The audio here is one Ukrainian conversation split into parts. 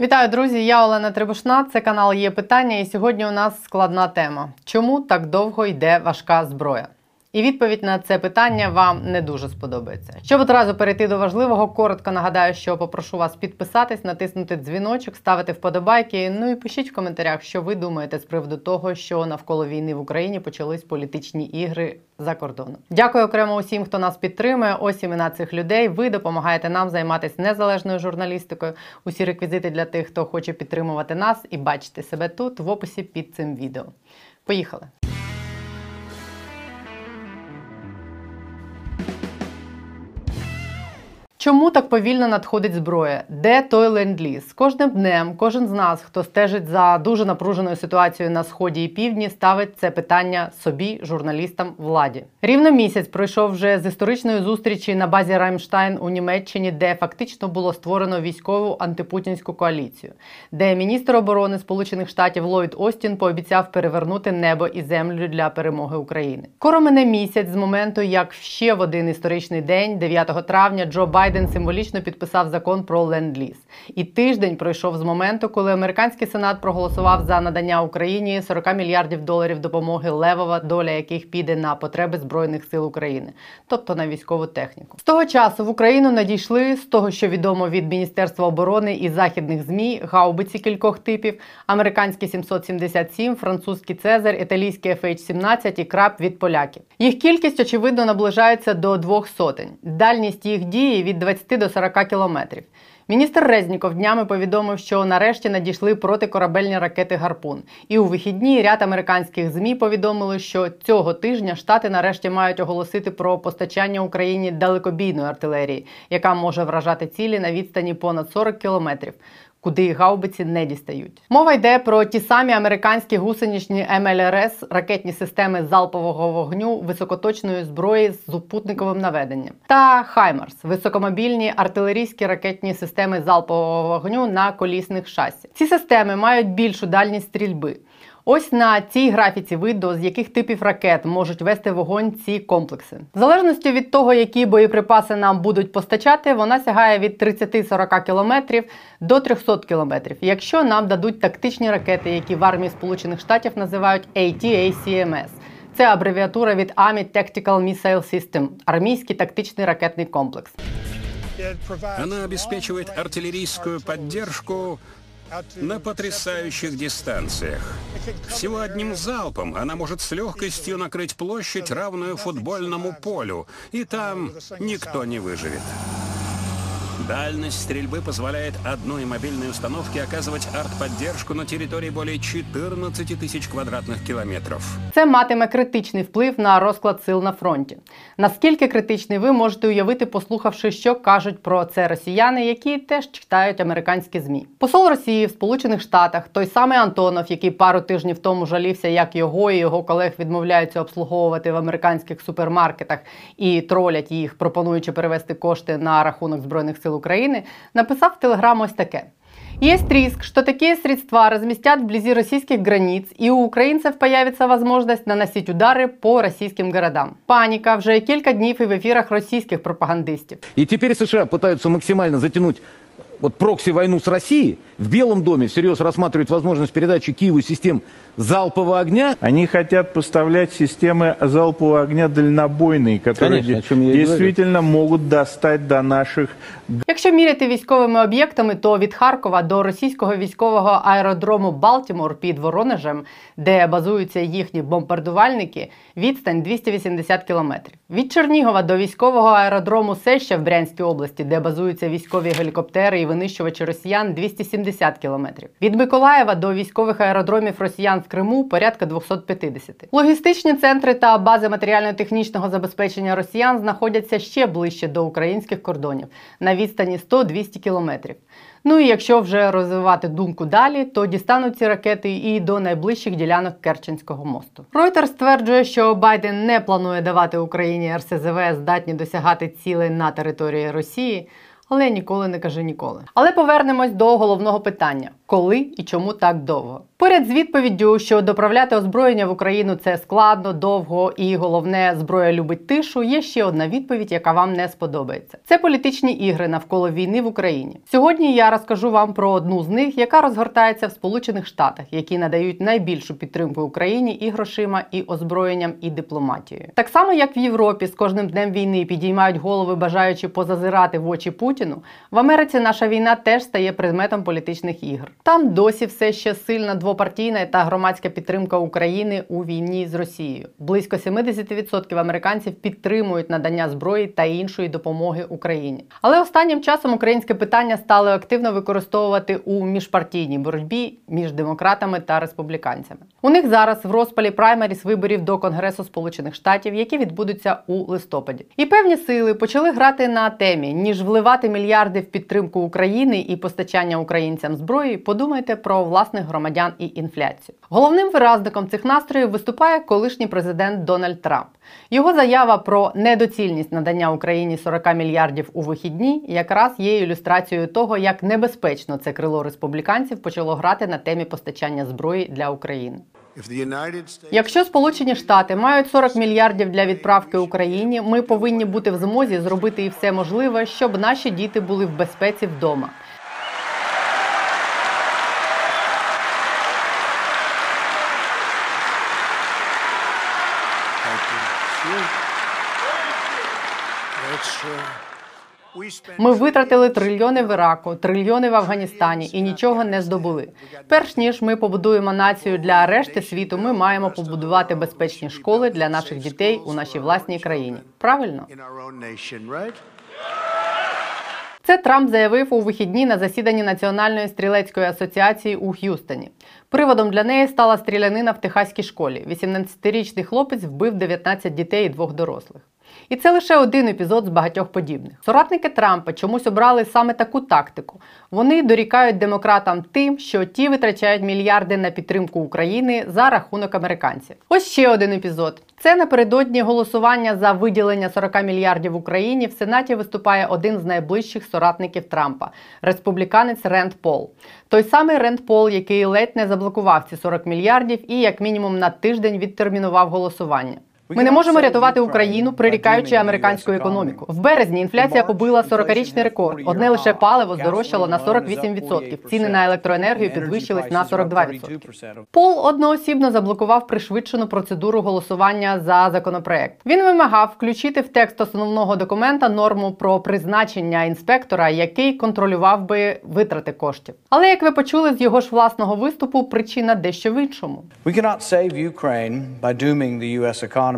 Вітаю, друзі! Я Олена Требушна. Це канал є питання, і сьогодні у нас складна тема: чому так довго йде важка зброя? І відповідь на це питання вам не дуже сподобається. Щоб одразу перейти до важливого, коротко нагадаю, що попрошу вас підписатись, натиснути дзвіночок, ставити вподобайки. Ну і пишіть в коментарях, що ви думаєте з приводу того, що навколо війни в Україні почались політичні ігри за кордоном. Дякую окремо усім, хто нас підтримує. Ось імена цих людей. Ви допомагаєте нам займатися незалежною журналістикою. Усі реквізити для тих, хто хоче підтримувати нас і бачити себе тут в описі під цим відео. Поїхали! Чому так повільно надходить зброя? Де той ленд-ліз? Кожним днем, кожен з нас, хто стежить за дуже напруженою ситуацією на сході і півдні, ставить це питання собі, журналістам, владі. Рівно місяць пройшов вже з історичної зустрічі на базі Раймштайн у Німеччині, де фактично було створено військову антипутінську коаліцію, де міністр оборони Сполучених Штатів Ллойд Остін пообіцяв перевернути небо і землю для перемоги України. Скоро мене місяць з моменту, як ще в один історичний день, 9 травня, Джо Байден Байден символічно підписав закон про ленд-ліз. І тиждень пройшов з моменту, коли американський сенат проголосував за надання Україні 40 мільярдів доларів допомоги левова, доля яких піде на потреби збройних сил України, тобто на військову техніку. З того часу в Україну надійшли з того, що відомо від Міністерства оборони і західних змі, гаубиці кількох типів: американські 777, французький Цезар, італійський FH-17 і краб від поляків. Їх кількість очевидно наближається до двох сотень. Дальність їх дії від 20 до 40 кілометрів. Міністр Резніков днями повідомив, що нарешті надійшли протикорабельні ракети Гарпун. І у вихідні ряд американських змі повідомили, що цього тижня штати нарешті мають оголосити про постачання Україні далекобійної артилерії, яка може вражати цілі на відстані понад 40 кілометрів куди гаубиці не дістають. Мова йде про ті самі американські гусеничні МЛРС, ракетні системи залпового вогню високоточної зброї з супутниковим наведенням, та Хаймарс високомобільні артилерійські ракетні системи залпового вогню на колісних шасі. Ці системи мають більшу дальність стрільби. Ось на цій графіці видно, з яких типів ракет можуть вести вогонь ці комплекси. В залежності від того, які боєприпаси нам будуть постачати, вона сягає від 30-40 км до 300 км, якщо нам дадуть тактичні ракети, які в армії Сполучених Штатів називають ATACMS. Це абревіатура від Army Tactical Missile System – армійський тактичний ракетний комплекс. Она обеспечивает артиллерийскую поддержку на потрясающих дистанциях. Всего одним залпом она может с легкостью накрыть площадь, равную футбольному полю, и там никто не выживет. Дальность стрельбы позволяет одной мобильной установке оказывать артподдержку на території более 14 тисяч квадратних кілометрів. Це матиме критичний вплив на розклад сил на фронті. Наскільки критичний ви можете уявити, послухавши, що кажуть про це росіяни, які теж читають американські змі. Посол Росії в Сполучених Штатах, той самий Антонов, який пару тижнів тому жалівся, як його і його колег відмовляються обслуговувати в американських супермаркетах і тролять їх, пропонуючи перевести кошти на рахунок збройних сил України, написав в Телеграм ось таке. Есть риск, что такие средства разместят вблизи российских границ, и у украинцев появится возможность наносить удары по российским городам. Паника вже кілька днів і в ефірах російських пропагандистів. И теперь США пытаются максимально затянуть вот прокси-войну с Россией, в Белом доме всерьез рассматривают возможность передачи Киеву систем залпового огня. Они хотят поставлять системы залпового огня дальнобойные, которые Конечно, о чем я и действительно могут достать до наших Якщо міряти військовими об'єктами, то від Харкова до російського військового аеродрому Балтімор під Воронежем, де базуються їхні бомбардувальники, відстань 280 кілометрів. Від Чернігова до військового аеродрому Сеща в Брянській області, де базуються військові гелікоптери і винищувачі росіян, 270 кілометрів. Від Миколаєва до військових аеродромів росіян в Криму порядка 250. Логістичні центри та бази матеріально-технічного забезпечення росіян знаходяться ще ближче до українських кордонів на відстані 100-200 кілометрів. Ну і якщо вже розвивати думку далі, то дістануть ці ракети і до найближчих ділянок Керченського мосту. Reuters стверджує, що Байден не планує давати Україні РСЗВ здатні досягати цілей на території Росії. Але ніколи не кажу ніколи. Але повернемось до головного питання: коли і чому так довго. Поряд з відповіддю, що доправляти озброєння в Україну це складно, довго і головне, зброя любить тишу. Є ще одна відповідь, яка вам не сподобається. Це політичні ігри навколо війни в Україні. Сьогодні я розкажу вам про одну з них, яка розгортається в Сполучених Штатах, які надають найбільшу підтримку Україні і грошима, і озброєнням, і дипломатією. Так само, як в Європі з кожним днем війни підіймають голови, бажаючи позазирати в очі Путіну. В Америці наша війна теж стає предметом політичних ігр. Там досі все ще сильна двопартійна та громадська підтримка України у війні з Росією. Близько 70% американців підтримують надання зброї та іншої допомоги Україні. Але останнім часом українське питання стали активно використовувати у міжпартійній боротьбі між демократами та республіканцями. У них зараз в розпалі праймеріс виборів до Конгресу Сполучених Штатів, які відбудуться у листопаді. І певні сили почали грати на темі, ніж вливати мільярди в підтримку України і постачання українцям зброї. Подумайте про власних громадян і інфляцію. Головним виразником цих настроїв виступає колишній президент Дональд Трамп. Його заява про недоцільність надання Україні 40 мільярдів у вихідні якраз є ілюстрацією того, як небезпечно це крило республіканців почало грати на темі постачання зброї для України. Якщо Сполучені Штати мають 40 мільярдів для відправки Україні, ми повинні бути в змозі зробити і все можливе, щоб наші діти були в безпеці вдома. Ми витратили трильйони в Іраку, трильйони в Афганістані і нічого не здобули. Перш ніж ми побудуємо націю для решти світу, ми маємо побудувати безпечні школи для наших дітей у нашій власній країні. Правильно? Це Трамп заявив у вихідні на засіданні Національної стрілецької асоціації у Х'юстоні. Приводом для неї стала стрілянина в техаській школі. 18-річний хлопець вбив 19 дітей і двох дорослих. І це лише один епізод з багатьох подібних. Соратники Трампа чомусь обрали саме таку тактику. Вони дорікають демократам тим, що ті витрачають мільярди на підтримку України за рахунок американців. Ось ще один епізод. Це напередодні голосування за виділення 40 мільярдів Україні в Сенаті виступає один з найближчих соратників Трампа республіканець Ренд Пол. Той самий Ренд Пол, який ледь не заблокував ці 40 мільярдів і як мінімум на тиждень відтермінував голосування. Ми не можемо рятувати Україну, прирікаючи американську економіку. В березні інфляція побила 40-річний рекорд. Одне лише паливо здорожчало на 48%. Ціни на електроенергію підвищились на 42%. Пол одноосібно заблокував пришвидшену процедуру голосування за законопроект. Він вимагав включити в текст основного документа норму про призначення інспектора, який контролював би витрати коштів. Але як ви почули з його ж власного виступу, причина дещо в іншому. We cannot save Ukraine by dooming the US economy.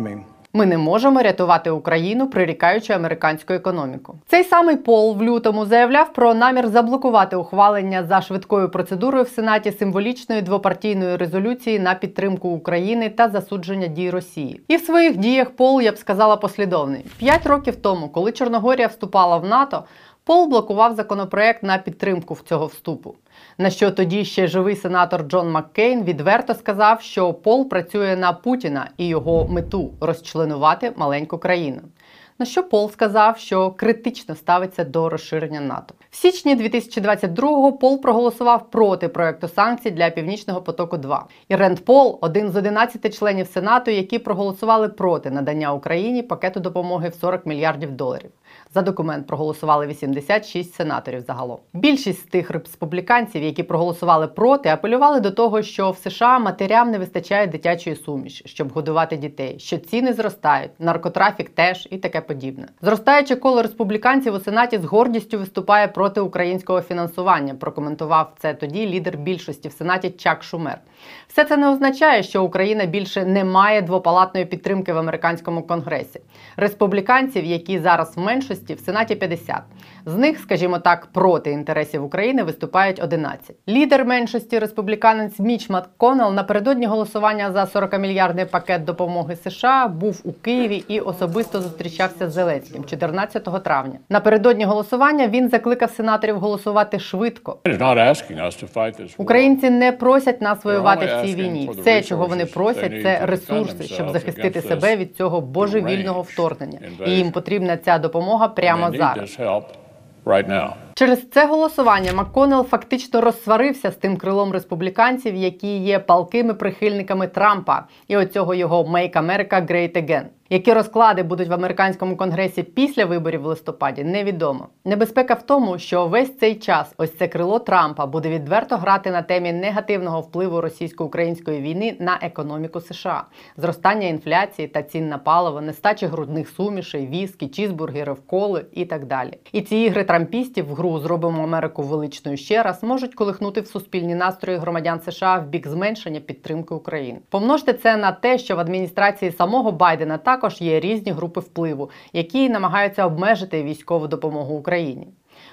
Ми не можемо рятувати Україну, прирікаючи американську економіку. Цей самий Пол в лютому заявляв про намір заблокувати ухвалення за швидкою процедурою в Сенаті символічної двопартійної резолюції на підтримку України та засудження дій Росії. І в своїх діях Пол, я б сказала, послідовний. П'ять років тому, коли Чорногорія вступала в НАТО, Пол блокував законопроект на підтримку в цього вступу. На що тоді ще живий сенатор Джон Маккейн відверто сказав, що Пол працює на Путіна і його мету розчленувати маленьку країну. На що Пол сказав, що критично ставиться до розширення НАТО. В січні 2022-го Пол проголосував проти проекту санкцій для Північного потоку. 2 і Ренд Пол один з 11 членів Сенату, які проголосували проти надання Україні пакету допомоги в 40 мільярдів доларів. За документ проголосували 86 сенаторів загалом. Більшість з тих республіканців, які проголосували проти, апелювали до того, що в США матерям не вистачає дитячої суміші, щоб годувати дітей, що ціни зростають, наркотрафік теж і таке подібне. Зростаюче коло республіканців у сенаті з гордістю виступає проти українського фінансування. Прокоментував це тоді лідер більшості в сенаті Чак Шумер. Все це не означає, що Україна більше не має двопалатної підтримки в американському конгресі. Республіканців, які зараз в меншості, в сенаті 50. З них, скажімо так, проти інтересів України виступають 11. Лідер меншості республіканець Міч МакКоннелл напередодні голосування за 40-мільярдний пакет допомоги США був у Києві і особисто зустрічався з Зеленським 14 травня. Напередодні голосування він закликав сенаторів голосувати швидко. Українці не просять нас воювати в цій війні. Все, чого вони просять, це ресурси, щоб захистити себе від цього божевільного вторгнення. І їм потрібна ця допомога прямо зараз. Через це голосування МакКоннелл фактично розсварився з тим крилом республіканців, які є палкими прихильниками Трампа і оцього його «Make America Great Again». Які розклади будуть в американському конгресі після виборів в листопаді, невідомо. Небезпека в тому, що весь цей час ось це крило Трампа буде відверто грати на темі негативного впливу російсько-української війни на економіку США, зростання інфляції та цін на паливо, нестачі грудних сумішей, віскі, чізбургерів, коли і так далі. І ці ігри трампістів в гру зробимо Америку величною ще раз можуть колихнути в суспільні настрої громадян США в бік зменшення підтримки України. Помножте це на те, що в адміністрації самого Байдена також є різні групи впливу, які намагаються обмежити військову допомогу Україні.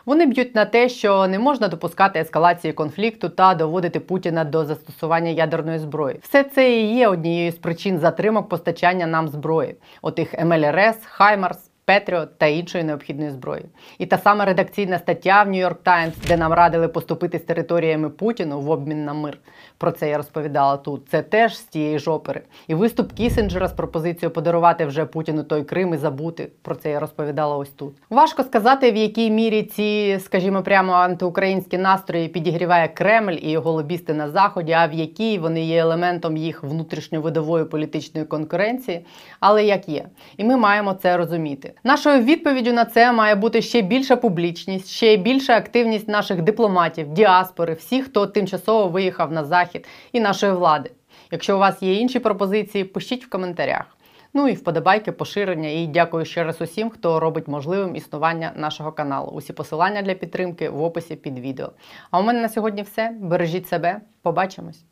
Вони б'ють на те, що не можна допускати ескалації конфлікту та доводити Путіна до застосування ядерної зброї. Все це і є однією з причин затримок постачання нам зброї, отих MLRS, HIMARS. Patriot та іншої необхідної зброї. І та сама редакційна стаття в Нью-Йорк Таймс, де нам радили поступити з територіями Путіну в обмін на мир. Про це я розповідала тут. Це теж з тієї ж опери. І виступ Кісінджера з пропозицією подарувати вже Путіну той Крим і забути. Про це я розповідала ось тут. Важко сказати, в якій мірі ці, скажімо, прямо антиукраїнські настрої підігріває Кремль і його лобісти на заході, а в якій вони є елементом їх внутрішньовидової політичної конкуренції. Але як є, і ми маємо це розуміти. Нашою відповіддю на це має бути ще більша публічність, ще більша активність наших дипломатів, діаспори, всіх, хто тимчасово виїхав на захід, і нашої влади. Якщо у вас є інші пропозиції, пишіть в коментарях. Ну і вподобайки, поширення. І дякую ще раз усім, хто робить можливим існування нашого каналу. Усі посилання для підтримки в описі під відео. А у мене на сьогодні все. Бережіть себе, побачимось!